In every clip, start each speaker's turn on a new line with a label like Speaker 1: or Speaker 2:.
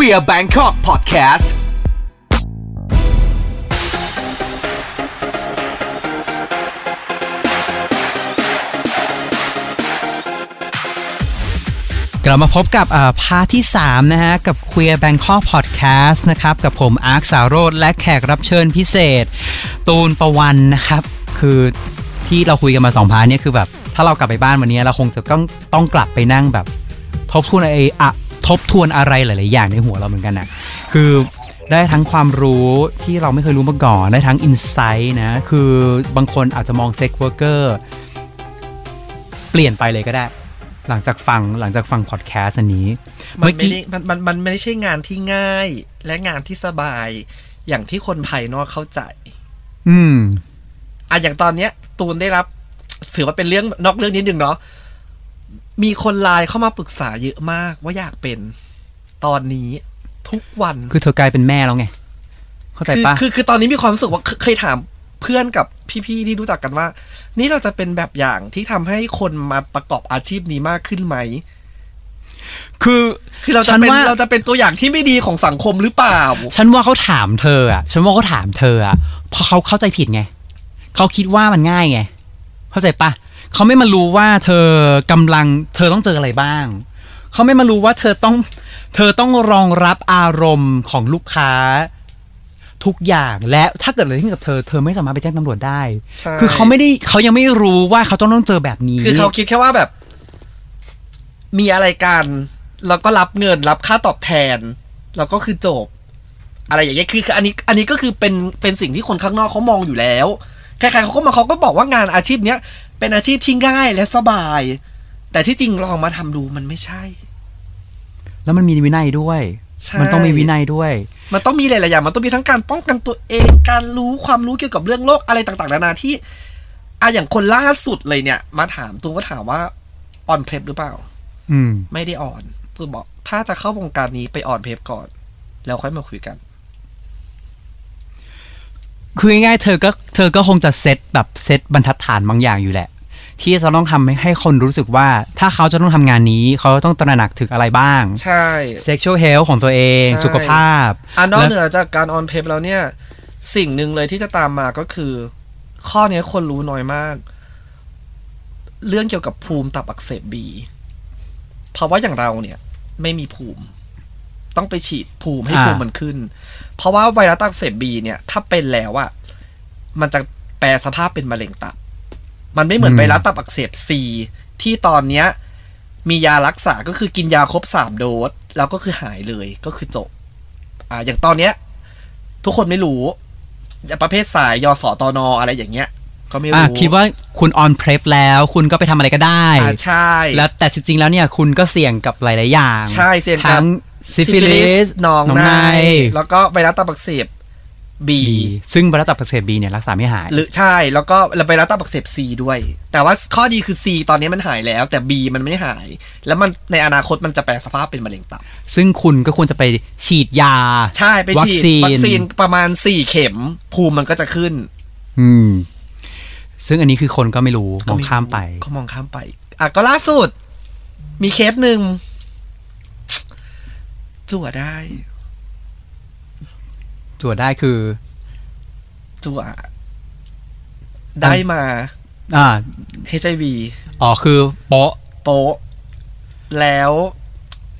Speaker 1: Queer Bangkok Podcast
Speaker 2: กลับมาพบกับ part ที่ 3 นะฮะ กับ Queer Bangkok Podcast นะครับ กับผมอาร์คสาโรธและแขกรับเชิญพิเศษ ตูนประวันนะครับ คือที่เราคุยกันมาสอง part เนี่ยคือแบบ ถ้าเรากลับไปบ้านวันนี้เราคงจะต้องต้องกลับไปนั่งแบบ ทบทวนไอ้อะ ทบทวนอะไรหลาย ๆ อย่างในหัวเราเหมือนกันนะคือได้ทั้งความรู้ที่เราไม่เคยรู้มาก่อน ได้ทั้ง insight นะ คือบางคนอาจจะมอง sex worker เปลี่ยนไปเลยก็ได้ หลังจากฟังหลังจากฟังพอดแคสต์อันนี้
Speaker 3: มัน
Speaker 2: เมื่อ
Speaker 3: ไม่
Speaker 2: กี้
Speaker 3: ได้มันมันมันไม่ใช่งานที่ง่าย และงานที่สบาย อย่างที่คนภายนอกเข้าใจ
Speaker 2: อืม
Speaker 3: อะอย่างตอนเนี้ย ตูนได้รับถือว่าเป็นเรื่องนอกเรื่องนิดนึงเนาะ มีคนไลน์เข้ามาปรึกษาเยอะมากว่าอยากเป็นตอนนี้ทุกวัน
Speaker 2: คือเธอกลายเป็นแม่แล้วไง เข้าใจ
Speaker 3: คือ
Speaker 2: ปะ
Speaker 3: คือคือตอนนี้มีความรู้สึกว่าเคเคยถามเพื่อนกับพี่ๆที่รู้จักกันว่า นี่เราจะเป็นแบบอย่างที่ทำให้คนมาประกอบอาชีพนี้มากขึ้นไหม
Speaker 2: คือ
Speaker 3: คือเราจะ
Speaker 2: ฉัน
Speaker 3: เป็น
Speaker 2: ว่า
Speaker 3: เราจะเป็นตัวอย่างที่ไม่ดีของสังคมหรือเปล่า
Speaker 2: ฉันว่าเขาถามเธออะ ฉันว่าเขาถามเธออะเพราะเขาเข้าใจผิดไง เขาคิดว่ามันง่ายไง เข้าใจปะ เขาไม่มารู้ว่าเธอกำลัง เธอต้องเจออะไรบ้าง เขาไม่มารู้ว่าเธอต้อง เธอต้องรองรับอารมณ์ของลูกค้าทุกอย่างและถ้าเกิดอะไรขึ้นกับเธอ เธอไม่สามารถไปแจ้งตำรวจได้
Speaker 3: ใช่
Speaker 2: คือเขาไม่ได้เขายังไม่รู้ว่าเขาต้องต้องเจอแบบนี้
Speaker 3: คือเขาคิดแค่ว่าแบบ มีอะไรกันแล้วก็รับเงินรับค่าตอบแทน แล้วก็คือจบ อะไรอย่างเงี้ยคือคืออันนี้ อันนี้ก็คือเป็นเป็นสิ่งที่คนข้างนอกเขามองอยู่แล้วใครๆเขาก็มาเขาก็บอกว่างานอาชีพเนี้ย เป็นอาชีพที่ง่ายและสบาย แต่ที่จริงลองมาทำดูมันไม่ใช่
Speaker 2: แล้วมันมีวินัยด้วย
Speaker 3: ใช่
Speaker 2: มันต้องมีวินัยด้วย
Speaker 3: มันต้องมีหลายๆอย่าง มันต้องมีทั้งการป้องกันตัวเอง การรู้ความรู้เกี่ยวกับเรื่องโลกอะไรต่างๆนานาที่อะอย่างคนล่าสุดเลยเนี่ย มาถามตูก็ถามว่าออนเพลหรือเปล่า
Speaker 2: อืม
Speaker 3: ไม่ได้อ่อนตูบอก ถ้าจะเข้าวงการนี้ไปอ่อนเพลก่อน แล้วค่อยมาคุยกัน
Speaker 2: คือง่ายๆเธอก็เธอก็คงจะเซตแบบเซตบรรทัดฐานบางอย่างอยู่แหละ ที่จะต้องทำให้ให้คนรู้สึกว่า ถ้าเขาจะต้องทำงานนี้ เขาต้องตระหนักถึงอะไรบ้าง
Speaker 3: ใช่
Speaker 2: sexual health ของตัวเอง
Speaker 3: ใช่
Speaker 2: สุขภาพ
Speaker 3: อะนอก
Speaker 2: และ
Speaker 3: เหนือจากการออนเพลแล้วเนี่ย สิ่งหนึ่งเลยที่จะตามมาก็คือ ข้อเนี้ยคนรู้น้อยมาก เรื่องเกี่ยวกับภูมิตับอักเสบบีเพราะว่าอย่างเราเนี่ย ไม่มีภูมิ ต้องไปฉีดภูมิให้
Speaker 2: อ่า
Speaker 3: ภูมิมันขึ้น เพราะว่าไวรัสตับอักเสบบีเนี่ย ถ้าเป็นแล้วอะ มันจะแปลสภาพเป็นมะเร็งตับ มันไม่เหมือนไวรัสตับอักเสบซีที่ตอนเนี้ย มียารักษาก็คือกินยาครบสามโดส แล้วก็คือหายเลยก็คือจบ อ่า อย่างตอนเนี้ย ทุกคนไม่รู้อย่างประเภทสายยสตนอะไรอย่างเงี้ยก็ไม่
Speaker 2: อะ
Speaker 3: รู้
Speaker 2: คิดว่าคุณ on PrEP แล้ว คุณก็ไปทำอะไรก็ได้
Speaker 3: อ่าใช่
Speaker 2: แล้วแต่จริงๆแล้วเนี่ย คุณก็เสี่ยงกับหลาย ๆ อย่าง
Speaker 3: ใช่เสี่ยงกับ
Speaker 2: ทั้งซิฟิลิส
Speaker 3: หนอง
Speaker 2: หนอง
Speaker 3: ใน
Speaker 2: ใน
Speaker 3: แล้วก็ไวรัสตับอักเสบ บี
Speaker 2: บีซึ่งไวรัสตับอักเสบบีเนี่ยรักษาไม่หาย
Speaker 3: หรือใช่แล้วก็ไวรัสตับอักเสบซีด้วย แต่ว่าข้อดีคือ C ตอนนี้มันหายแล้ว แต่ B มันไม่หาย แล้วมันในอนาคตมันจะแปลสภาพเป็นมะเร็งตับ
Speaker 2: ซึ่งคุณก็ควรจะไปฉีดยา
Speaker 3: ใช่ไปฉีด
Speaker 2: วัคซีน
Speaker 3: วัคซีนประมาณ 4 เข็ม ภูมิมันก็จะขึ้น
Speaker 2: อืม ซึ่งอันนี้คือคนก็ไม่รู้ม
Speaker 3: ก็
Speaker 2: อง
Speaker 3: ไรู้
Speaker 2: ข้ามไป
Speaker 3: ก็มองข้ามไปอะก็ล่าสุด มีเคสหนึ่งจั่วได้
Speaker 2: จั่วได้คือ
Speaker 3: จั่วได้มา
Speaker 2: อ่า
Speaker 3: HIV
Speaker 2: อ๋อคือโป๊ะ
Speaker 3: โป๊ะแล้ว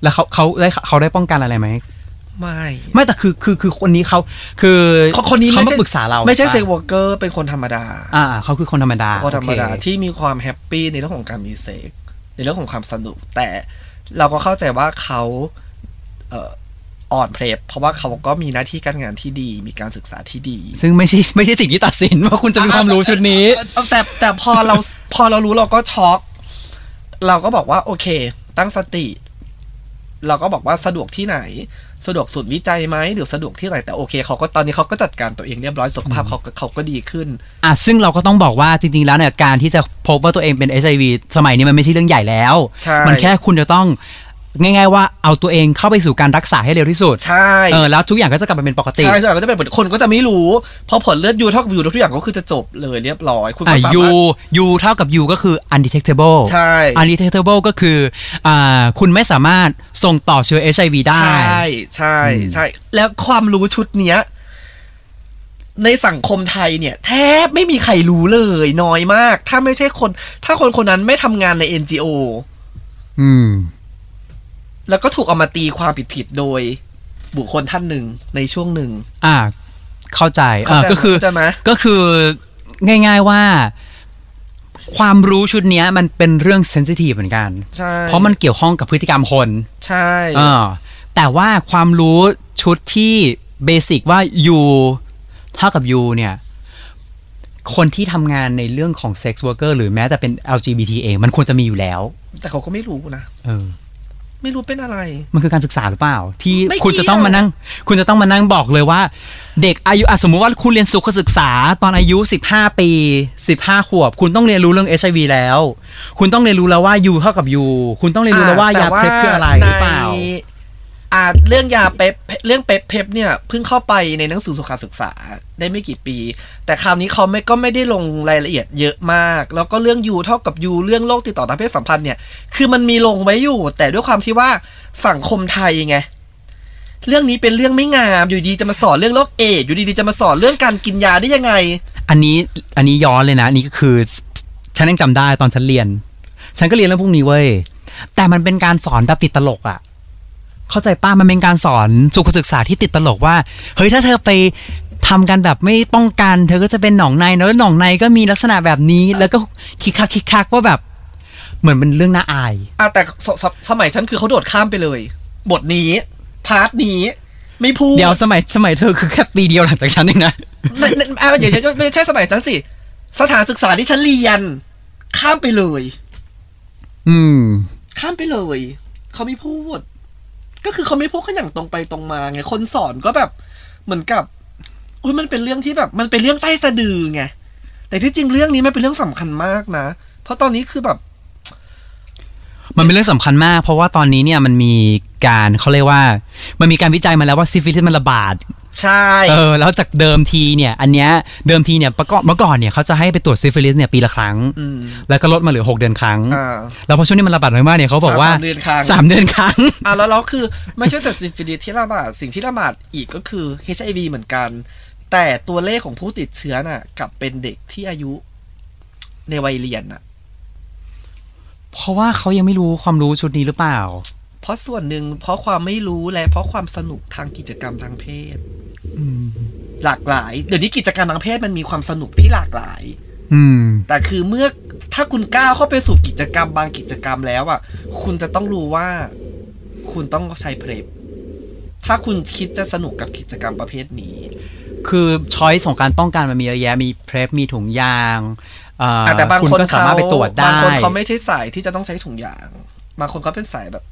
Speaker 2: แล้วเขาเขาได้เขาได้ป้องกันอะไรไหม
Speaker 3: ไม่
Speaker 2: ไม่แต่คือคือคือคนนี้เขาคือ
Speaker 3: คนคนนี้
Speaker 2: เขา
Speaker 3: ไม่
Speaker 2: มา
Speaker 3: ใช่
Speaker 2: ปรึกษาเรา
Speaker 3: ไม่ใช่
Speaker 2: ปะ
Speaker 3: sex worker เป็นคนธรรมดา
Speaker 2: อ่าเขาคือคนธรรมดา
Speaker 3: คนธรรมดา
Speaker 2: โอเค
Speaker 3: ที่มีความ happy ในเรื่องของการมีเซ็กในเรื่องของความสนุก แต่เราก็เข้าใจว่าเขาเอ่อ on PrEP เพราะว่าเขาก็มีหน้าที่การงานที่ดี มีการศึกษาที่ดี
Speaker 2: ซึ่งไม่ใช่ไม่ใช่สิ่งที่ตัดสินว่าคุณจะมีความรู้ชุดนี้
Speaker 3: แต่แต่แต่พอเราพอเรารู้เราก็ช็อก เราก็บอกว่าโอเค ตั้งสติ เราก็บอกว่าสะดวกที่ไหน สะดวกศูนย์วิจัยไหมหรือสะดวกที่ไหนแต่โอเคเขาก็ตอนนี้เขาก็จัดการตัวเองเรียบร้อยสุขภาพเขาก็เขาก็ดีขึ้น
Speaker 2: อะซึ่งเราก็ต้องบอกว่าจริง ๆ แล้วเนี่ยการที่จะพบว่าตัวเองเป็น HIV สมัยนี้มันไม่ใช่เรื่องใหญ่แล้ว
Speaker 3: ใช่
Speaker 2: มันแค่คุณจะต้อง ง่าย ๆ ว่าเอาตัวเองเข้าไปสู่การรักษาให้เร็วที่สุด
Speaker 3: ใช่
Speaker 2: เออแล้วทุกอย่างก็จะกลับมาเป็นปกติ
Speaker 3: ใช่ใช่ก็จะเป็นเหมือนคนก็จะไม่รู้เพราะผลเลือดยูเท่ากับยูทุกอย่างก็คือจะจบเลยเรียบร้อยคุณ
Speaker 2: อะ
Speaker 3: ก็สา
Speaker 2: ยู
Speaker 3: มารถ
Speaker 2: ยูเท่ากับยูก็คือ undetectable
Speaker 3: ใช่
Speaker 2: undetectable ก็คืออ่าคุณไม่สามารถส่งต่อเชื้อ HIV ได้
Speaker 3: ใช่ใช่ใช่แล้วความรู้ชุดเนี้ยในสังคมไทยเนี่ย แทบไม่มีใครรู้เลยน้อยมาก ถ้าไม่ใช่คน ถ้าคนคนนั้นไม่ทำงานใน NGO
Speaker 2: อืม
Speaker 3: แล้วก็ถูกเอามาตีความผิดๆโดยบุคคลท่านหนึ่งในช่วงหนึ่ง
Speaker 2: อ่า เข้าใจ
Speaker 3: เข้าใจ
Speaker 2: อ่าก็คือ
Speaker 3: เข้าใจไหม
Speaker 2: ก็คือง่ายๆว่า ความรู้ชุดเนี้ย มันเป็นเรื่อง sensitive เหมือนกัน
Speaker 3: ใช่
Speaker 2: เพราะมันเกี่ยวข้องกับพฤติกรรมคน
Speaker 3: ใช่
Speaker 2: เออแต่ว่าความรู้ชุดที่ basic ว่า U เท่ากับ U เนี่ย คนที่ทำงานในเรื่องของ sex worker หรือแม้แต่เป็น LGBT เอง มันควรจะมีอยู่แล้ว
Speaker 3: แต่เขาก็ไม่รู้นะ
Speaker 2: เออ
Speaker 3: ไม่รู้เป็นอะไร
Speaker 2: มันคือการศึกษาหรือเปล่า ที่
Speaker 3: ไม่
Speaker 2: คุณจะต้องมานั่ง คุณจะต้องมานั่งบอกเลยว่า เด็กอายุอะสมมุติว่าคุณเรียนสุขศึกษาตอนอายุ 15 ปี 15 ขวบ คุณต้องเรียนรู้เรื่อง HIV แล้ว คุณต้องเรียนรู้แล้วว่ายูเท่ากับยูคุณต้องเรียนรู้แล้วว่า
Speaker 3: อ่
Speaker 2: ยาเพล็บคืออะไรหรือเปล่า
Speaker 3: ใน อ่าเรื่องยาเป๊ปเรื่องเป๊ปเพปเนี่ยเพิ่งเข้าไปในหนังสือสุขศึกษาได้ไม่กี่ปี แต่คราวนี้เขาไม่ก็ไม่ได้ลงรายละเอียดเยอะมาก แล้วก็เรื่องยูเท่ากับยูเรื่องโรคติดต่อทางเพศสัมพันธ์เนี่ยคือมันมีลงไว้อยู่ แต่ด้วยความที่ว่าสังคมไทยไงเรื่องนี้เป็นเรื่องไม่งามอยู่ดีจะมาสอนเรื่องโรคเอดส์อยู่ดีๆจะมาสอนเรื่องการกินยาได้ยังไง
Speaker 2: อันนี้อันนี้ย้อนเลยนะอันนี้ก็คือฉันยังจำได้ตอนฉันเรียน ฉันก็เรียนเรื่องพวกนี้เว้ยแต่มันเป็นการสอนแบบติดตลกอะ่ะ เข้าใจป้ามันเป็นการสอนสุขศึกษาที่ติดตลกว่า เฮ้ยถ้าเธอไปทำกันแบบไม่ป้องกัน เธอก็จะเป็นหนองในแล้วหนองในก็มีลักษณะแบบนี้ แล้วก็คิกคักคิกคักว่าแบบ เหมือนเป็นเรื่องน่าอาย
Speaker 3: อะแต่สสสมัยฉันคือเขาโดดข้ามไปเลย บทนี้ part นี้ ไม่พูด
Speaker 2: เดี๋ยวสมัยสมัยเธอคือแค่ปีเดียวหลังจากฉันเองนะ
Speaker 3: นั่นนั่นอะอย่าอย่าไม่ใช่สมัยฉันสิสถานศึกษาที่ฉันเรียน ข้ามไปเลย
Speaker 2: อืม
Speaker 3: ข้ามไปเลย เขาไม่พูด ก็คือเขาไม่พูดกันอย่างตรงไปตรงมาไงคนสอนก็แบบเหมือนกับอุ้ยมันเป็นเรื่องที่แบบ มันเป็นเรื่องใต้สะดือไงแต่ที่จริงเรื่องนี้มันเป็นเรื่องสำคัญมากนะ เพราะตอนนี้คือแบบ
Speaker 2: มันเป็นเรื่องสำคัญมาก เพราะว่าตอนนี้เนี่ยมันมีการเขาเรียกว่า มันมีการวิจัยมาแล้วว่าซิฟิลิสมันระบาด
Speaker 3: ใช่
Speaker 2: เออแล้วจากเดิมทีเนี่ย อันเนี้ยเดิมทีเนี่ยประกอบเมื่อก่อนเนี่ยเขาจะให้ไปตรวจซิฟิลิสเนี่ยปีละครั้ง
Speaker 3: อืม
Speaker 2: แล้วก็ลดมาเหลือ 6 เดือนครั้ง
Speaker 3: อ่า
Speaker 2: แล้วพอช่วงนี้มันระบาดมากๆเนี่ยเขาบอกว่า
Speaker 3: สามเดือนครั้ง
Speaker 2: สามเดือนครั้ง
Speaker 3: อะแล้วแล้วคือไม่ใช่แต่ซิฟิลิสที่ระบาดสิ่งที่ระบาดอีกก็คือ HIV เหมือนกัน แต่ตัวเลขของผู้ติดเชื้อน่ะกลับเป็นเด็กที่อายุในวัยเรียนน่ะ
Speaker 2: เพราะว่าเขายังไม่รู้ความรู้ชุดนี้หรือเปล่า
Speaker 3: เพราะส่วนหนึ่งเพราะความไม่รู้และเพราะความสนุกทางกิจกรรมทางเพศ
Speaker 2: อืม
Speaker 3: หลากหลาย เดี๋ยวนี้กิจกรรมทางเพศมันมีความสนุกที่หลากหลาย
Speaker 2: อืม
Speaker 3: แต่คือเมื่อถ้าคุณก้าวเข้าไปสู่กิจกรรมบางกิจกรรมแล้วอะ คุณจะต้องรู้ว่า คุณต้องใช้เพลฟถ้าคุณคิดจะสนุกกับกิจกรรมประเภทนี้
Speaker 2: คือช้อยส์ของการป้องกันมันมีเยอะแยะมีเพรสมีถุงยางเอ่อ
Speaker 3: อะ แต่บาง
Speaker 2: คุณ
Speaker 3: คน
Speaker 2: ก็สามารถไปตรวจได้
Speaker 3: บางคนเขาไม่ใช่สายที่จะต้องใช้ถุงยาง บางคนเขาเป็นสายแบบ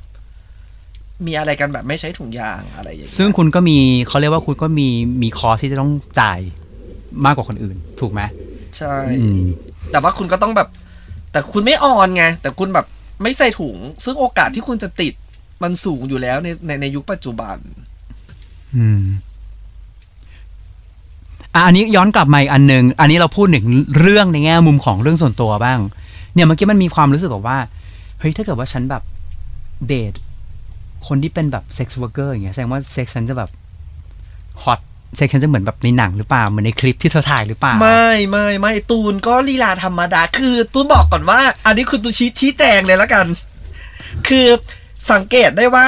Speaker 3: มีอะไรกันแบบไม่ใช้ถุงยางอะไรอย่างเงี้ย
Speaker 2: ซึ่งคุณก็มีเขาเรียกว่าคุณก็มีมีคอร์สที่จะต้องจ่ายมากกว่าคนอื่น ถูกไหม
Speaker 3: ใช่
Speaker 2: อืม
Speaker 3: แต่ว่าคุณก็ต้องแบบ แต่คุณไม่ออนไง แต่คุณแบบไม่ใส่ถุง ซึ่งโอกาสที่คุณจะติดมันสูงอยู่แล้วในในในยุคปัจจุบัน
Speaker 2: อืม อันนี้ย้อนกลับมาอีกอันหนึ่งอันนี้เราพูดถึงเรื่องในแง่มุมของเรื่องส่วนตัวบ้าง เนี่ยเมื่อกี้มันมีความรู้สึกแบบว่าเฮ้ยถ้าเกิดว่าฉันแบบเดทคนที่เป็นแบบ sex worker อย่างเงี้ยแสดงว่าเซ็กซ์ฉันจะแบบ hot เซ็กซ์ฉันจะเหมือนแบบในหนังหรือเปล่าเหมือนในคลิปที่เธอถ่ายหรือเปล่า
Speaker 3: ไม่ไม่ไม่ตูนก็ลีลาธรรมดา คือตูนบอกก่อนว่า อันนี้คุณตูนชี้ชี้แจงเลยแล้วกัน คือสังเกตได้ว่า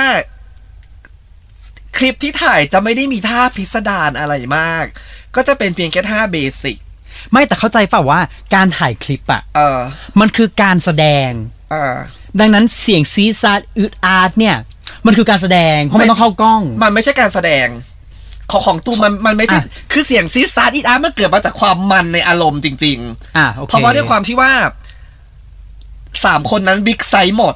Speaker 3: คลิปที่ถ่ายจะไม่ได้มีท่าพิสดารอะไรมาก ก็จะเป็นเพียงแค่ท่า basic
Speaker 2: ไม่แต่เข้าใจเปล่าว่าการถ่ายคลิปอะ
Speaker 3: เออ
Speaker 2: มันคือการแสดง
Speaker 3: อ่า
Speaker 2: ดังนั้นเสียงซีซาร์อึดอาร์ตเนี่ย มันคือการแสดงเพราะมัน
Speaker 3: ไม่
Speaker 2: ต้องเข้ากล้อง
Speaker 3: มันไม่ใช่การแสดง ของของตูนมันมันไม่ใช่
Speaker 2: อะ
Speaker 3: คือเสียงซีซาร์อีอาร์มันเกิดมาจากความมันในอารมณ์จริง ๆ
Speaker 2: อะโอเค
Speaker 3: เพราะว่าด้วยความที่ว่าสามคนนั้นบิ๊กไซส์หมด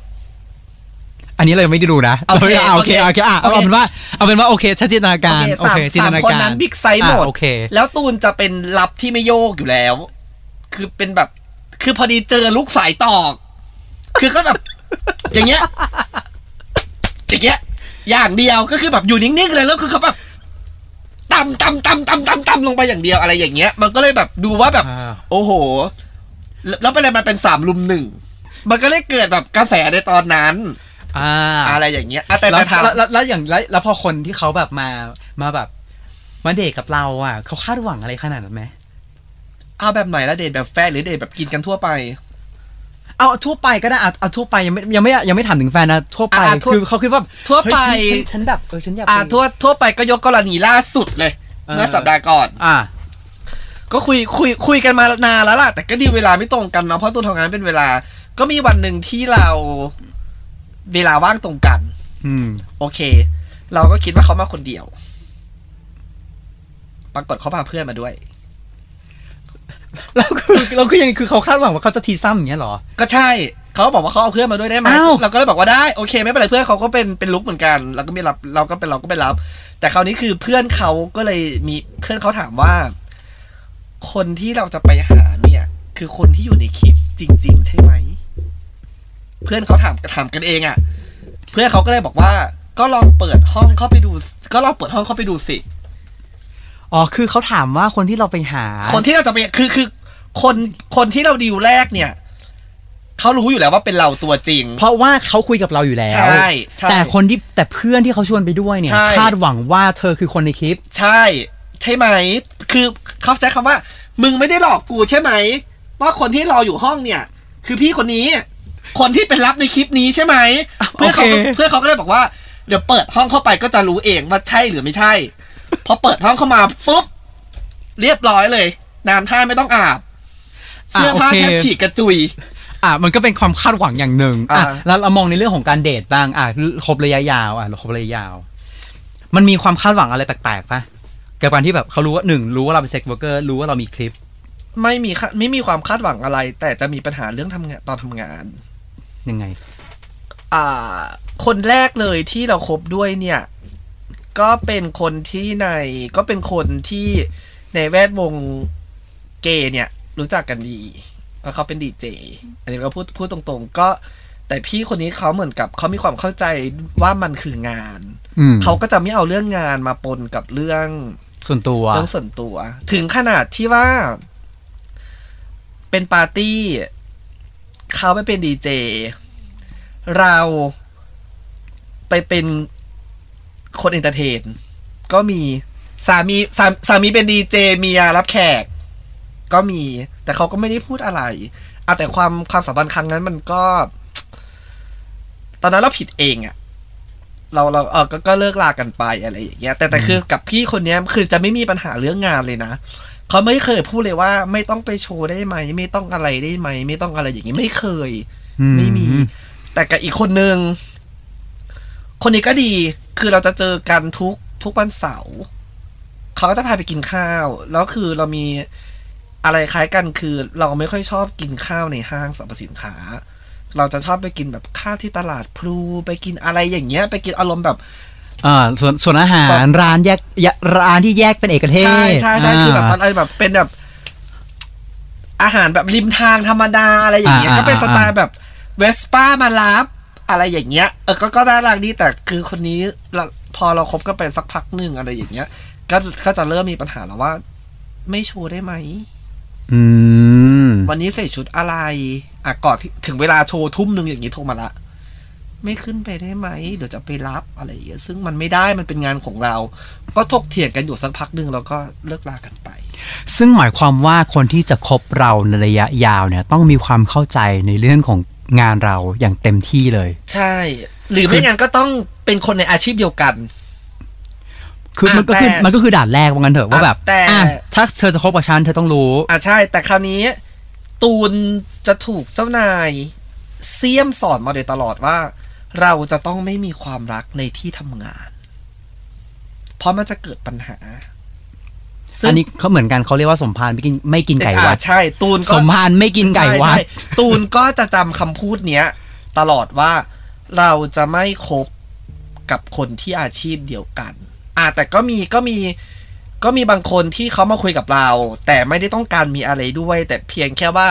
Speaker 2: อันนี้เรายังไม่ได้ดูนะ
Speaker 3: โอเค
Speaker 2: ราไม่ได้าโอเค
Speaker 3: โอ
Speaker 2: โอ
Speaker 3: เค
Speaker 2: เคอะเอา
Speaker 3: โอเค
Speaker 2: เอาเป็นว่าเอาเป็นว่าโอเคชัดจินตนาการโอ
Speaker 3: สาม
Speaker 2: เคจิน
Speaker 3: สา
Speaker 2: ต
Speaker 3: ม
Speaker 2: นา
Speaker 3: คน
Speaker 2: การ
Speaker 3: นั้นบิ๊กไซส์หมด
Speaker 2: อะโอเค
Speaker 3: แล้วตูนจะเป็นลับที่ไม่โยกอยู่แล้ว คือเป็นแบบ คือพอดีเจอลูกสายตอก คือก็แบบ อย่างเงี้ยอย่างเงี้ยอย่างเดียวก็คือแบบอยู่นิ่งๆเลยแล้วคือเขาแบบตำตำตำตำตำตำลงไปอย่างเดียวอะไรอย่างเงี้ย มันก็เลยแบบดูว่าแบบ
Speaker 2: อ่า
Speaker 3: โอ้โหแล้วแล้วเป็นอะไรมันเป็นสามลุมหนึ่งมันก็เลยเกิดแบบกระแสในตอนนั้น
Speaker 2: อ่า
Speaker 3: อะไรอย่างเงี้ยอะแต่
Speaker 2: แล้ว
Speaker 3: แต่ทาง
Speaker 2: แล้วแล้วแล้วอย่างแล้วแล้วพอคนที่เขาแบบมามาแบบ มาเดทกับเราอะเขาคาดหวังอะไรขนาดนั้นไหม
Speaker 3: เอาแบบไหนละเดทแบบแฟนหรือเดทแบบกินกันทั่วไป
Speaker 2: เอาทั่วไปก็ได้เอาเอาทั่วไปยังไม่ยังไม่ยังไม่ถามถึงแฟนนะทั่วไป
Speaker 3: อะทั่ว
Speaker 2: คือเขาคิดว่า
Speaker 3: ทั่วไป
Speaker 2: เฮ้ยฉันฉันฉันแบบเออฉันอยาก
Speaker 3: อ่า
Speaker 2: ไป
Speaker 3: ทั่วทั่วไปก็ยกกรณีล่าสุดเลย
Speaker 2: เออ
Speaker 3: เมื่อสัปดาห์ก่อน
Speaker 2: อ่า
Speaker 3: ก็คุยคุยคุยกันมานานแล้วล่ะ แต่ก็ดีลเวลาไม่ตรงกันเนาะเพราะตัวทำงานเป็นเวลา ก็มีวันหนึ่งที่เรา เวลาว่างตรงกัน
Speaker 2: อืม
Speaker 3: โอเค เราก็คิดว่าเขามาคนเดียว ปรากฏเขาพาเพื่อนมาด้วย
Speaker 2: แล้วคือเราคือยังคือเขาคาดหวังว่าเขาจะทีซ้ำอย่างเงี้ยเหรอ
Speaker 3: ก็ใช่เขาบอกว่าเขาเอาเพื่อนมาด้วยได้ไหม
Speaker 2: อ้าว
Speaker 3: เราก็เลยบอกว่าได้โอเค ไม่เป็นไรเพื่อนเขาก็เป็นเป็นลุกเหมือนกันเราก็ไม่รับเราก็เป็นเราก็ไปรับ แต่คราวนี้คือเพื่อนเขาก็เลยมีเพื่อนเขาถามว่า คนที่เราจะไปหาเนี่ย คือคนที่อยู่ในคลิปจริง ๆ ใช่ไหม เพื่อนเขาถามถามกันเองอะ่ะ เพื่อนเขาก็เลยบอกว่า ก็ลองเปิดห้องเข้าไปดู ก็ลองเปิดห้องเข้าไปดูสิ
Speaker 2: อ๋อ คือเขาถามว่าคนที่เราไปหา
Speaker 3: คนที่เราจะไปคือคือ คนคนที่เราดีลแรกเนี่ยเขารู้อยู่แล้วว่าเป็นเราตัวจริง
Speaker 2: เพราะว่าเขาคุยกับเราอยู่แล้ว
Speaker 3: ใช่ใช่
Speaker 2: แต่คนที่แต่เพื่อนที่เขาชวนไปด้วยเนี่ย
Speaker 3: ใช่
Speaker 2: คาดหวังว่าเธอคือคนในคลิป
Speaker 3: ใช่ ใช่ไหม คือเขาใช้คำว่า มึงไม่ได้หลอกกูใช่ไหม ว่าคนที่รออยู่ห้องเนี่ย คือพี่คนนี้ คนที่เป็นรับในคลิปนี้ใช่ไหม
Speaker 2: อะ
Speaker 3: เพื่อนเขา
Speaker 2: โอเค
Speaker 3: เพื่อนเขาก็เลยบอกว่า เดี๋ยวเปิดห้องเข้าไปก็จะรู้เองว่าใช่หรือไม่ใช่ พอเปิดห้องเข้ามาปุ๊บเรียบร้อยเลย น้ำท่าไม่ต้องอาบ เสื้อผ้า
Speaker 2: อะโอเค
Speaker 3: แทบฉีกกระจุย
Speaker 2: อะมันก็เป็นความคาดหวังอย่างหนึ่งอะ
Speaker 3: อ่า
Speaker 2: แล้วเรามองในเรื่องของการเดทบ้างอะคบระยะยาวอะคบระยะยาว มันมีความคาดหวังอะไรแปลกๆปะกับการที่แบบเขารู้ว่าหนึ่งรู้ว่าเราเป็น sex worker รู้ว่าเรามีคลิป
Speaker 3: ไม่มีคาไม่มีความคาดหวังอะไร แต่จะมีปัญหาเรื่องทำงานตอนทำงาน
Speaker 2: ยังไง
Speaker 3: อ่า คนแรกเลยที่เราคบด้วยเนี่ย ก็เป็นคนที่ในก็เป็นคนที่ในแวดวงเกย์เนี่ย รู้จักกันดีเพราะเขาเป็นดีเจอันนี้เราพูดพูดตรงๆ ก็ แต่พี่คนนี้เขาเหมือนกับเขามีความเข้าใจว่ามันคืองาน
Speaker 2: อืม
Speaker 3: เขาก็จะไม่เอาเรื่องงานมาปนกับเรื่อง
Speaker 2: ส่วนตัว
Speaker 3: เรื่องส่วนตัว ถึงขนาดที่ว่า เป็นปาร์ตี้ เขาไปเป็นดีเจ เราไปเป็นคน entertain ก็มีสามีสาสามีเป็นดีเจเมียรับแขก ก็มี แต่เขาก็ไม่ได้พูดอะไรเอาแต่ความความสัมพันธ์ครั้งนั้นมันก็ ตอนนั้นเราผิดเองอะเราเราเออก็ก็เลิกลากันไปอะไรอย่างเงี้ยแต่แต่คือกับพี่คนเนี้ยคือจะไม่มีปัญหาเรื่องงานเลยนะ เขาไม่เคยพูดเลยว่า ไม่ต้องไปโชว์ได้ไหม ไม่ต้องอะไรได้ไหม ไม่ต้องอะไรอย่างงี้ไม่เคย ไม่มี แต่กับอีกคนนึง คนนี้ก็ดี คือเราจะเจอกันทุกทุกวันเสาร์เขาก็จะพาไปกินข้าว แล้วคือเรามีอะไรคล้ายกันคือ เราไม่ค่อยชอบกินข้าวในห้างสรรพสินค้า เราจะชอบไปกินแบบข้าวที่ตลาดพลูไปกินอะไรอย่างเงี้ย ไปกินอารมณ์แบบ
Speaker 2: อ่าส่วนส่วนอาหา
Speaker 3: ส่
Speaker 2: ร
Speaker 3: วน
Speaker 2: ร้านแยกแยกร้านที่แยกเป็นเอกเทศ
Speaker 3: ใช่ใช่ใช่คือแบบาอะไรแบบเป็นแบบ อาหารแบบริมทางธรรมดาอะไรอย่างเงี้ย
Speaker 2: อ่า
Speaker 3: ก็เป็น
Speaker 2: อ่า
Speaker 3: สไตล์แบบเวสป้ามารับอะไรอย่างเงี้ยเออก็ก็ได้รักดีแต่คือคนนี้เราพอเราคบกันไปสักพักหนึ่งอะไรอย่างเงี้ย ก็ก็จะเริ่มมีปัญหาแล้วว่า ไม่โชว์ได้ไหม
Speaker 2: อืม
Speaker 3: วันนี้ใส่ชุดอะไร อะก่อนที่ถึงเวลาโชว์ทุ่มหนึ่งอย่างนี้โทรมาละ ไม่ขึ้นไปได้ไหม เดี๋ยวจะไปรับอะไรอย่างเงี้ยซึ่งมันไม่ได้มันเป็นงานของเรา ก็ถกเถียงกันอยู่สักพักหนึ่งแล้วก็เลิกลากันไป
Speaker 2: ซึ่งหมายความว่าคนที่จะคบเราในระยะยาวเนี่ยต้องมีความเข้าใจในเรื่องของงานเราอย่างเต็มที่เลย
Speaker 3: ใช่ หรือไม่งั้นก็ต้องเป็นคนในอาชีพเดียวกัน
Speaker 2: คือมันก็คือ
Speaker 3: แต่
Speaker 2: มันก็คือด่านแรกว่างั้นเถอะว่าแบบ
Speaker 3: แต่
Speaker 2: อะถ้าเธอจะคบกับฉันเธอต้องรู้
Speaker 3: อะใช่ แต่คราวนี้ ตูนจะถูกเจ้านายเสียมสอนมาโดยตลอดว่า เราจะต้องไม่มีความรักในที่ทำงาน เพราะมันจะเกิดปัญหาซึ่ง
Speaker 2: อันนี้เขาเหมือนกันเขาเรียกว่าสมพานไม่กินไม่กินไก่วัด
Speaker 3: อะใช่ ตูน
Speaker 2: ส
Speaker 3: ก็
Speaker 2: มพานไม่กินไก่วัด
Speaker 3: ใช่ใช่ตูนก็จะจำคำพูดเนี้ย ตลอดว่าเราจะไม่คบกับคนที่อาชีพเดียวกัน อ่าแต่ก็มีก็มีก็มีบางคนที่เขามาคุยกับเรา แต่ไม่ได้ต้องการมีอะไรด้วย แต่เพียงแค่ว่า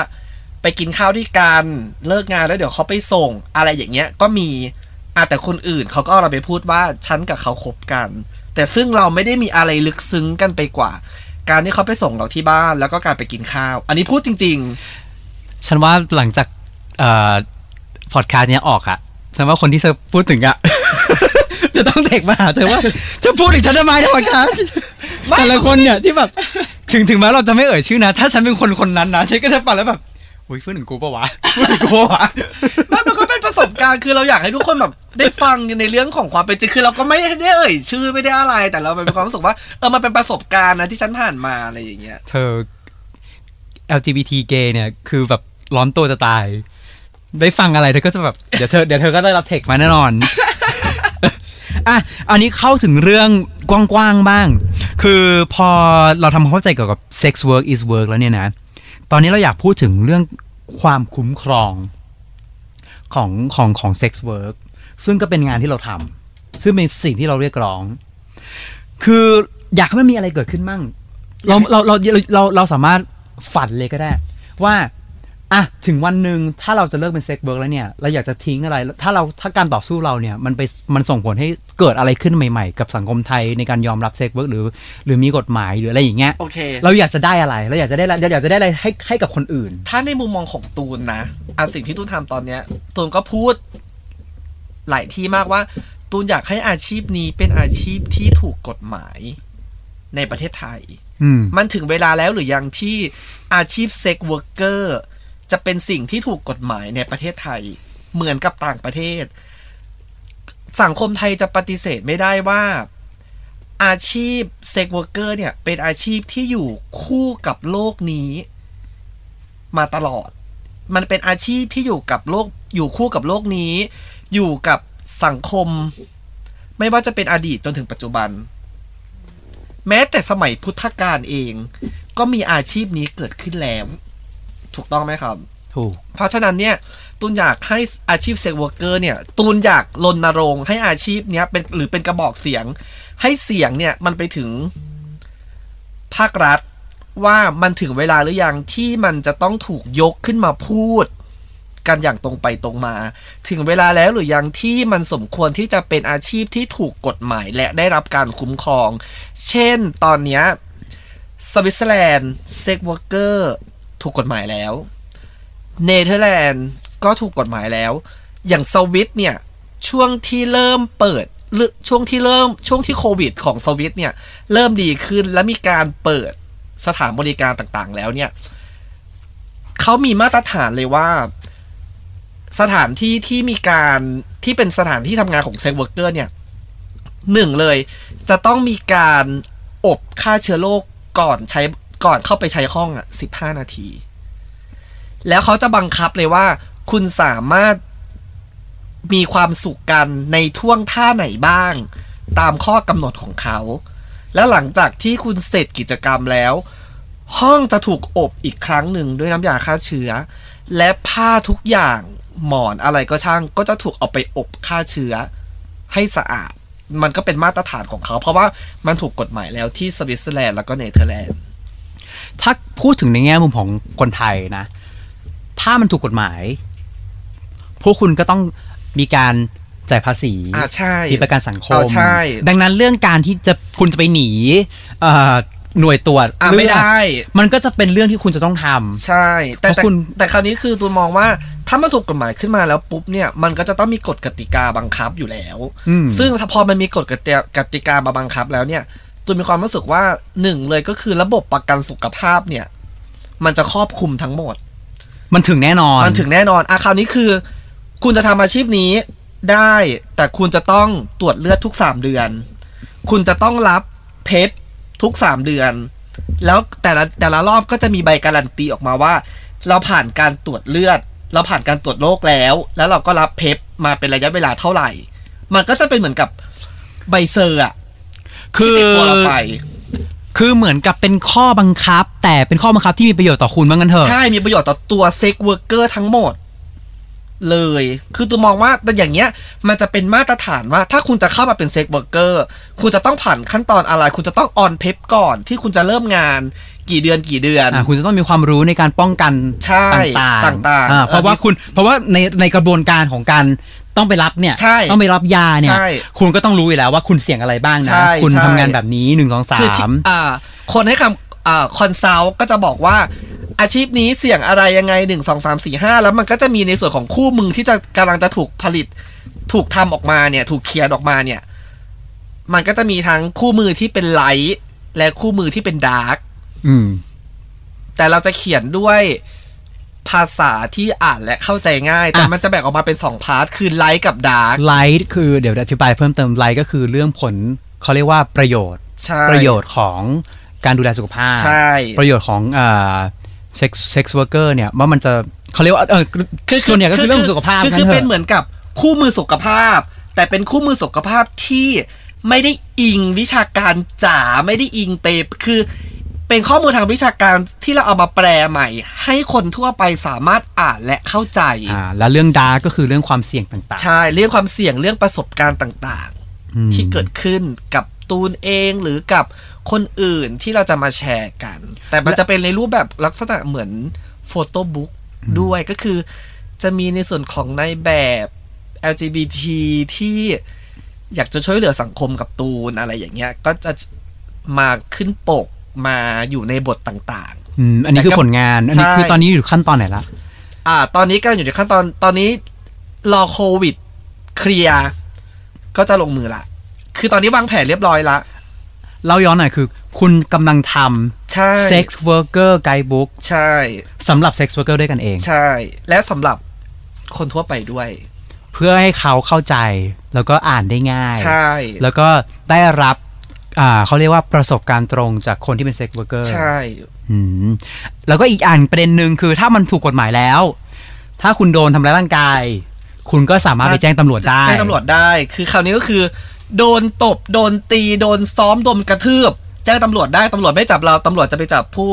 Speaker 3: ไปกินข้าวด้วยกันเลิกงานแล้วเดี๋ยวเขาไปส่ง อะไรอย่างเงี้ยก็มีอะแต่คนอื่นเขาก็เอาเราไปพูดว่าฉันกับเขาคบกัน แต่ซึ่งเราไม่ได้มีอะไรลึกซึ้งกันไปกว่า การที่เขาไปส่งเราที่บ้านแล้วก็การไปกินข้าว อันนี้พูดจริง
Speaker 2: ฉันว่าหลังจากเอ่อพอดคาสต์เนี้ยออกอะฉันว่าคนที่เธอพูดถึงอะจะต้องเด็กมาหาเธอว่าเธอพูดถึงฉันทำไมในพอดคาสต์
Speaker 3: ไม่
Speaker 2: แต่ละคนเนี่ยที่แบบถึงถึงแม้เราจะไม่เอ่ยชื่อนะ ถ้าฉันเป็นคนคนนั้นนะฉันก็จะฟังแล้วแบบ อุ้ยพูดถึงกูปะวะพูดถึงกูปะวะ
Speaker 3: ไม่มันก็เป็นประสบการณ์คือเราอยากให้ทุกคนแบบได้ฟังในเรื่องของความเป็นจริงคือเราก็ไม่ได้เอ่ยชื่อไม่ได้อะไร แต่เราเป็นความรู้สึกว่าเออมันเป็นประสบการณ์นะที่ฉันผ่านมาอะไรอย่างเงี้ย
Speaker 2: เธอ LGBT gay เนี่ยคือแบบร้อนตัวจะตาย ได้ฟังอะไรเธอก็จะแบบเดี๋ยวเธอเดี๋ยวเธอก็ได้รับเทคมาแน่นอนอะอันนี้เข้าถึงเรื่องกว้างๆบ้าง คือพอเราทำความเข้าใจเกี่ยวกับ sex work is work แล้วเนี่ยนะ ตอนนี้เราอยากพูดถึงเรื่องความคุ้มครองของของของ sex work ซึ่งก็เป็นงานที่เราทำซึ่งเป็นสิ่งที่เราเรียกร้อง คืออยากให้มันมีอะไรเกิดขึ้นมั่ง เราเราเราเราเราเราสามารถฝันเลยก็ได้ ว่า อะถึงวันหนึ่งถ้าเราจะเลิกเป็น sex work แล้วเนี่ยเราอยากจะทิ้งอะไร ถ้าเราถ้าการต่อสู้เราเนี่ยมันไปมันส่งผลให้เกิดอะไรขึ้นใหม่ๆ กับสังคมไทยในการยอมรับ sex work หรือ หรือมีกฎหมายหรืออะไรอย่างเงี้ย
Speaker 3: โอเค
Speaker 2: เราอยากจะได้อะไรเราอยากจะได้อะไรเราอยากจะได้อะไรให้ให้กับคนอื่น
Speaker 3: ถ้าในมุมมองของตูนนะอันสิ่งที่ตูนทำตอนเนี้ยตูนก็พูด หลายที่มากว่า ตูนอยากให้อาชีพนี้เป็นอาชีพที่ถูกกฎหมายในประเทศไทย
Speaker 2: อืม
Speaker 3: มันถึงเวลาแล้วหรือยังที่อาชีพ sex worker จะเป็นสิ่งที่ถูกกฎหมายในประเทศไทย เหมือนกับต่างประเทศ สังคมไทยจะปฏิเสธไม่ได้ว่า อาชีพ sex worker เนี่ย เป็นอาชีพที่อยู่คู่กับโลกนี้ มาตลอด มันเป็นอาชีพที่อยู่กับโลก อยู่คู่กับโลกนี้ อยู่กับสังคม ไม่ว่าจะเป็นอดีตจนถึงปัจจุบัน แม้แต่สมัยพุทธกาลเอง ก็มีอาชีพนี้เกิดขึ้นแล้ว ถูกต้องไหมครับ
Speaker 2: ถูก
Speaker 3: เพราะฉะนั้นเนี่ยตูนอยากให้อาชีพ sex worker เนี่ยตูนอยากรณรงค์ให้อาชีพเนี้ยเป็นหรือเป็นกระบอกเสียง ให้เสียงเนี่ยมันไปถึงภาครัฐว่ามันถึงเวลาหรือยังที่มันจะต้องถูกยกขึ้นมาพูด กันอย่างตรงไปตรงมา ถึงเวลาแล้วหรือยังที่มันสมควรที่จะเป็นอาชีพที่ถูกกฎหมายและได้รับการคุ้มครอง เช่นตอนเนี้ยสวิตเซอร์แลนด์ sex worker ถูกกฎหมายแล้ว เนเธอร์แลนด์ก็ถูกกฎหมายแล้ว อย่างสวิตเนี่ย ช่วงที่เริ่มเปิดหรือช่วงที่เริ่มช่วงที่โควิด ของสวิตเนี่ย เริ่มดีขึ้นและมีการเปิดสถานบริการต่างๆ แล้วเนี่ยเขามีมาตรฐานเลยว่า สถานที่ที่มีการที่เป็นสถานที่ทำงานของเซ็กเวอร์เกอร์เนี่ยหนึ่งเลยจะต้องมีการอบฆ่าเชื้อโรคก่อนใช้ ก่อนเข้าไปใช้ห้องอะสิบห้านาที แล้วเขาจะบังคับเลยว่า คุณสามารถมีความสุขกันในท่วงท่าไหนบ้าง ตามข้อกำหนดของเขา แล้วหลังจากที่คุณเสร็จกิจกรรมแล้ว ห้องจะถูกอบอีกครั้งหนึ่งด้วยน้ำยาฆ่าเชื้อ และผ้าทุกอย่างหมอนอะไรก็ช่างก็จะถูกเอาไปอบฆ่าเชื้อ ให้สะอาด มันก็เป็นมาตรฐานของเขา เพราะว่ามันถูกกฎหมายแล้วที่สวิตเซอร์แลนด์แล้วก็เนเธอร์แลนด์
Speaker 2: ถ้าพูดถึงในแง่มุมของคนไทยนะ ถ้ามันถูกกฎหมาย พวกคุณก็ต้องมีการจ่ายภาษี
Speaker 3: อ่าใช่
Speaker 2: มีประกันสังคม
Speaker 3: อ่าใช่
Speaker 2: ดังนั้นเรื่องการที่จะคุณจะไปหนีเอ่อหน่วยตรวจ
Speaker 3: อ่าไม่ได้
Speaker 2: มันก็จะเป็นเรื่องที่คุณจะต้องทำ
Speaker 3: ใช่ แต่
Speaker 2: เพราะ
Speaker 3: แต่
Speaker 2: คุณ
Speaker 3: แต่คราวนี้คือตูนมองว่าถ้ามันถูกกฎหมายขึ้นมาแล้วปุ๊บเนี่ยมันก็จะต้องมีกฎกติกาบังคับอยู่แล้ว
Speaker 2: อืม
Speaker 3: ซึ่งถ้าพอมันมีกฎกติกากติกามาบังคับแล้วเนี่ย ตูนมีความรู้สึกว่าหนึ่งเลยก็คือระบบประกันสุขภาพเนี่ย มันจะครอบคลุมทั้งหมด
Speaker 2: มันถึงแน่นอน
Speaker 3: มันถึงแน่นอนอะคราวนี้คือ คุณจะทำอาชีพนี้ได้ แต่คุณจะต้องตรวจเลือดทุกสามเดือน คุณจะต้องรับเพชรทุกสามเดือน แล้วแต่ละแต่ละรอบก็จะมีใบการันตีออกมาว่า เราผ่านการตรวจเลือด เราผ่านการตรวจโรคแล้ว แล้วเราก็รับเพชรมาเป็นระยะเวลาเท่าไหร่ มันก็จะเป็นเหมือนกับใบ cert อะ
Speaker 2: คื
Speaker 3: ที่
Speaker 2: อ
Speaker 3: ติดตัวเราไป
Speaker 2: คือเหมือนกับเป็นข้อบังคับ แต่เป็นข้อบังคับที่มีประโยชน์ต่อคุณว่ากันเถอะ
Speaker 3: ใช่ มีประโยชน์ต่อตัว sex worker ทั้งหมด เลย คือตูนมองว่าแต่อย่างเงี้ย มันจะเป็นมาตรฐานว่า ถ้าคุณจะเข้ามาเป็น sex worker คุณจะต้องผ่านขั้นตอนอะไร คุณจะต้อง on PrEP ก่อนที่คุณจะเริ่มงาน กี่เดือนกี่เดือน
Speaker 2: อ่าคุณจะต้องมีความรู้ในการป้องกัน
Speaker 3: ใช่
Speaker 2: ต่างๆ
Speaker 3: ต่างๆ
Speaker 2: อ่เพราะว่า
Speaker 3: อันนี้
Speaker 2: คุณเพราะว่าในในกระบวนการของการต้องไปรับเนี่ย
Speaker 3: ใช่
Speaker 2: ต้องไปรับยาเนี่ย
Speaker 3: ใช่
Speaker 2: คุณก็ต้องรู้อยู่แล้วว่าคุณเสี่ยงอะไรบ้าง
Speaker 3: ใช่
Speaker 2: นะคุณ
Speaker 3: ใช่
Speaker 2: ทำงานแบบนี้หนึ่งสองสา
Speaker 3: คือที่
Speaker 2: ม
Speaker 3: อ่าคนให้คำอ่า consult ก็จะบอกว่าอาชีพนี้เสี่ยงอะไรยังไงหนึ่งสองสามสี่ห้าแล้วมันก็จะมีในส่วนของคู่มือที่จะกำลังจะถูกผลิต ถูกทำออกมาเนี่ย ถูกเขียนออกมาเนี่ย มันก็จะมีทั้งคู่มือที่เป็น light และคู่มือที่เป็น dark
Speaker 2: อืม
Speaker 3: แต่เราจะเขียนด้วยภาษาที่อ่านและเข้าใจง่าย แต่
Speaker 2: อะ
Speaker 3: มันจะแบ่งออกมาเป็นสอง part คือ light กับ
Speaker 2: dark light คือเดี๋ยวอธิบายเพิ่มเติม light ก็คือเรื่องผลเขาเรียกว่าประโยชน์
Speaker 3: ใช่
Speaker 2: ประโยชน์ของการดูแลสุขภาพ
Speaker 3: ใช่
Speaker 2: ประโยชน์ของอ่า sex sex worker เนี่ยว่ามันจะเขาเรียกว่าเออ
Speaker 3: คือ
Speaker 2: ส่วนใหญ่ก็คือเรื่องสุขภาพ
Speaker 3: คือ
Speaker 2: งั้
Speaker 3: คือ
Speaker 2: ถะ
Speaker 3: เป็นเหมือนกับคู่มือสุขภาพ แต่เป็นคู่มือสุขภาพที่ไม่ได้อิงวิชาการจ๋าไม่ได้อิงไปคือ เป็นข้อมูลทางวิชาการที่เราเอามาแปลใหม่ ให้คนทั่วไปสามารถอ่านและเข้าใจ
Speaker 2: อ่าแล้วเรื่องดาร์กก็คือเรื่องความเสี่ยงต่าง
Speaker 3: ใช่เรื่องความเสี่ยงเรื่องประสบการณ์ต่าง
Speaker 2: ๆอืม
Speaker 3: ๆที่เกิดขึ้นกับตูนเองหรือกับคนอื่นที่เราจะมาแชร์กัน แต่มันจะเป็นในรูปแบบลักษณะเหมือนโฟโต้บุ๊กด้วยก็คือ จะมีในส่วนของในแบบ LGBT ที่อยากจะช่วยเหลือสังคมกับตูนอะไรอย่างเงี้ย ก็จะมาขึ้นปก มาอยู่ในบทต่าง
Speaker 2: อืม อันนี้คือ
Speaker 3: แต่ก็
Speaker 2: ผลงาน อันนี้
Speaker 3: ใช่
Speaker 2: คือตอนนี้อยู่ขั้นตอนไหนละ
Speaker 3: ๆอ่า ตอนนี้ก็อยู่ในขั้นตอน ตอนนี้รอโควิดเคลียร์ก็จะลงมือละ คือตอนนี้วางแผนเรียบร้อยละ
Speaker 2: เล่าย้อนหน่อยคือ คุณกำลังท
Speaker 3: ใช่ำ
Speaker 2: sex worker guidebook
Speaker 3: ใช่
Speaker 2: สำหรับ sex worker ด้วยกันเอง
Speaker 3: ใช่ และสำหรับคนทั่วไปด้วย
Speaker 2: เพื่อให้เขาเข้าใจ แล้วก็อ่านได้ง่าย
Speaker 3: ใช่
Speaker 2: แล้วก็ได้รับ อ่าเขาเรียกว่าประสบการณ์ตรงจากคนที่เป็น sex worker
Speaker 3: ใช่
Speaker 2: อืมแล้วก็อีกอันประเด็นหนึ่งคือถ้ามันถูกกฎหมายแล้ว ถ้าคุณโดนทำร้ายร่างกาย คุณก็สามารถไปแจ้งตำรวจได้
Speaker 3: แจ้งตำรวจได้ คือคราวนี้ก็คือ โดนตบโดนตีโดนซ้อมโดนกระทืบ แจ้งตำรวจได้ตำรวจไม่จับเราตำรวจจะไปจับผู้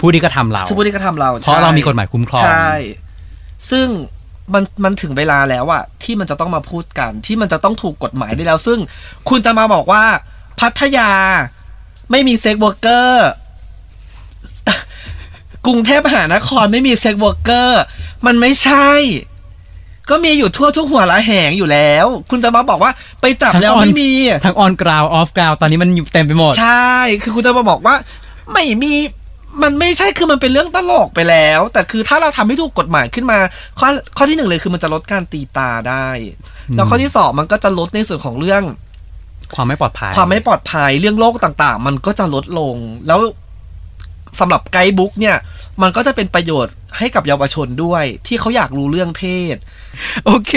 Speaker 2: ผู้ที่กระทำเรา
Speaker 3: ผู้ที่กระทำเรา
Speaker 2: เพราะเรามีกฎหมายคุ้มครอง
Speaker 3: ใช่ ซึ่ง มันมันถึงเวลาแล้วอะที่มันจะต้องมาพูดกัน ที่มันจะต้องถูกกฎหมายได้แล้ว ซึ่งคุณจะมาบอกว่า พัทยา ไม่มี sex worker กรุงเทพมหานครไม่มี sex worker มันไม่ใช่ ก็มีอยู่ทั่วทุกหัวระแหงอยู่แล้ว คุณจะมาบอกว่าไปจับแล้วไม่มี
Speaker 2: ทั้ง on ground off ground ตอนนี้มันอยู่เต็มไปหมด
Speaker 3: ใช่ คือคุณจะมาบอกว่า ไม่มี มันไม่ใช่คือมันเป็นเรื่องตลกไปแล้ว แต่คือถ้าเราทำให้ถูกกฎหมายขึ้นมาข้อข้อที่หนึ่งเลยคือมันจะลดการตีตาได้ แล้วข้อที่สองมันก็จะลดในส่วนของเรื่อง
Speaker 2: ความไม่ปลอดภัย
Speaker 3: ความไม่ปลอดภัยเรื่องโรคต่างๆ มันก็จะลดลง แล้ว สำหรับไกด์บุ๊กเนี่ย มันก็จะเป็นประโยชน์ให้กับเยาวชนด้วย ที่เขาอยากรู้เรื่องเพศ
Speaker 2: โอเค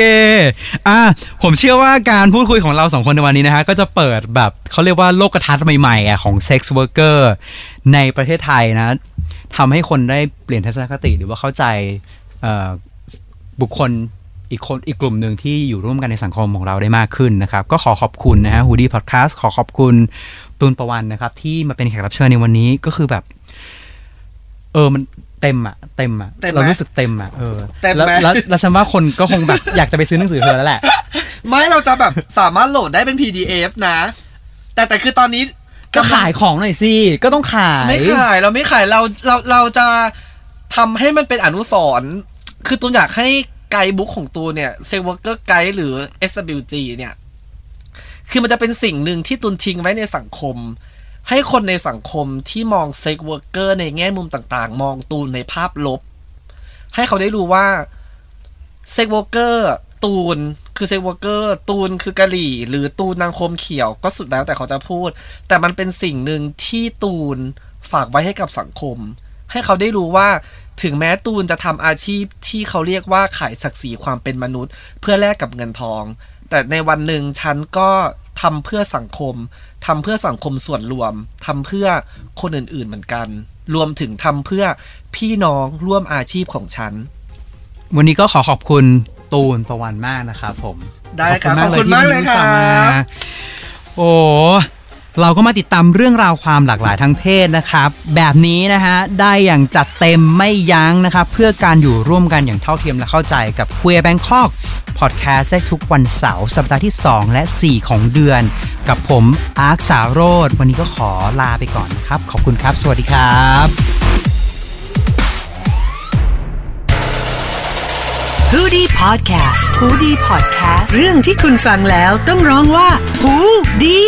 Speaker 2: อะผมเชื่อว่าการพูดคุยของเราสองคนในวันนี้นะฮะ ก็จะเปิดแบบเขาเรียกว่าโลกทัศน์ใหม่ๆอะของ sex worker ในประเทศไทยนะทำให้คนได้เปลี่ยนทัศนคติหรือว่าเข้าใจบุคคลอีกคนอีกกลุ่มหนึ่งที่อยู่ร่วมกันในสังคมของเราได้มากขึ้นนะครับ ก็ขอขอบคุณนะฮะหูดีพอดแคสต์ขอขอบคุณตูนประวันนะครับ ที่มาเป็นแขกรับเชิญในวันนี้ก็คือแบบ เออมันเต็มอะเต็มอะ
Speaker 3: เต็มไหม
Speaker 2: เรารู้สึกเต็มอะเออ
Speaker 3: เต็มไหม
Speaker 2: แล้วแล้วแล้วฉันว่าคนก็คงแบบ อยากจะไปซื้อหนังสือเธอแล้วแหละ
Speaker 3: ไม่เราจะแบบสามารถโหลดได้เป็น PDF นะ แต่แต่คือตอนนี้
Speaker 2: ก็ขายของหน่อยสิก็ต้องขาย
Speaker 3: ไม่ขายเราไม่ขายเราเราเราจะทำให้มันเป็นอนุสรณ์คือตูนอยากให้ guidebook ของตูนเนี่ย Sex Worker Guide หรือ SWG เนี่ย คือมันจะเป็นสิ่งหนึ่งที่ตูนทิ้งไว้ในสังคม ให้คนในสังคมที่มอง sex worker ในแง่มุมต่างๆ มองตูนในภาพลบ ให้เขาได้รู้ว่า sex worker ตูนคือ sex worker ตูนคือกะหรี่ หรือตูนนางโคมเขียวก็สุดแล้วแต่เขาจะพูด แต่มันเป็นสิ่งหนึ่งที่ตูนฝากไว้ให้กับสังคม ให้เขาได้รู้ว่าถึงแม้ตูนจะทำอาชีพที่เขาเรียกว่าขายศักดิ์ศรีความเป็นมนุษย์ เพื่อแลกกับเงินทอง แต่ในวันหนึ่งฉันก็ทำเพื่อสังคม ทำเพื่อสังคมส่วนรวมทำเพื่อคนอื่นๆเหมือนกัน รวมถึงทำเพื่อพี่น้องร่วมอาชีพของฉัน
Speaker 2: วันนี้ก็ขอขอบคุณตูนประวันมากนะครับผม
Speaker 3: ได้ครับ
Speaker 2: ขอบคุณมากเลย
Speaker 3: ขอบคุณมากเลย
Speaker 2: ที่วันนี้
Speaker 3: ครับ
Speaker 2: มาโอ้ เราก็มาติดตามเรื่องราวความหลากหลายทางเพศนะครับ แบบนี้นะฮะได้อย่างจัดเต็มไม่ยั้งนะครับ เพื่อการอยู่ร่วมกันอย่างเท่าเทียมและเข้าใจกับ Queer Bangkok Podcast ได้ทุกวันเสาร์สัปดาห์ที่ 2 และ 4 ของเดือน กับผมอาร์คสาวโรดวันนี้ก็ขอลาไปก่อนนะครับ ขอบคุณครับ สวัสดีครับ
Speaker 4: h o ดี้พอดแคสต์ฮูดี้พอดแคสต์เรื่องที่คุณฟังแล้วต้องร้องว่าหูดี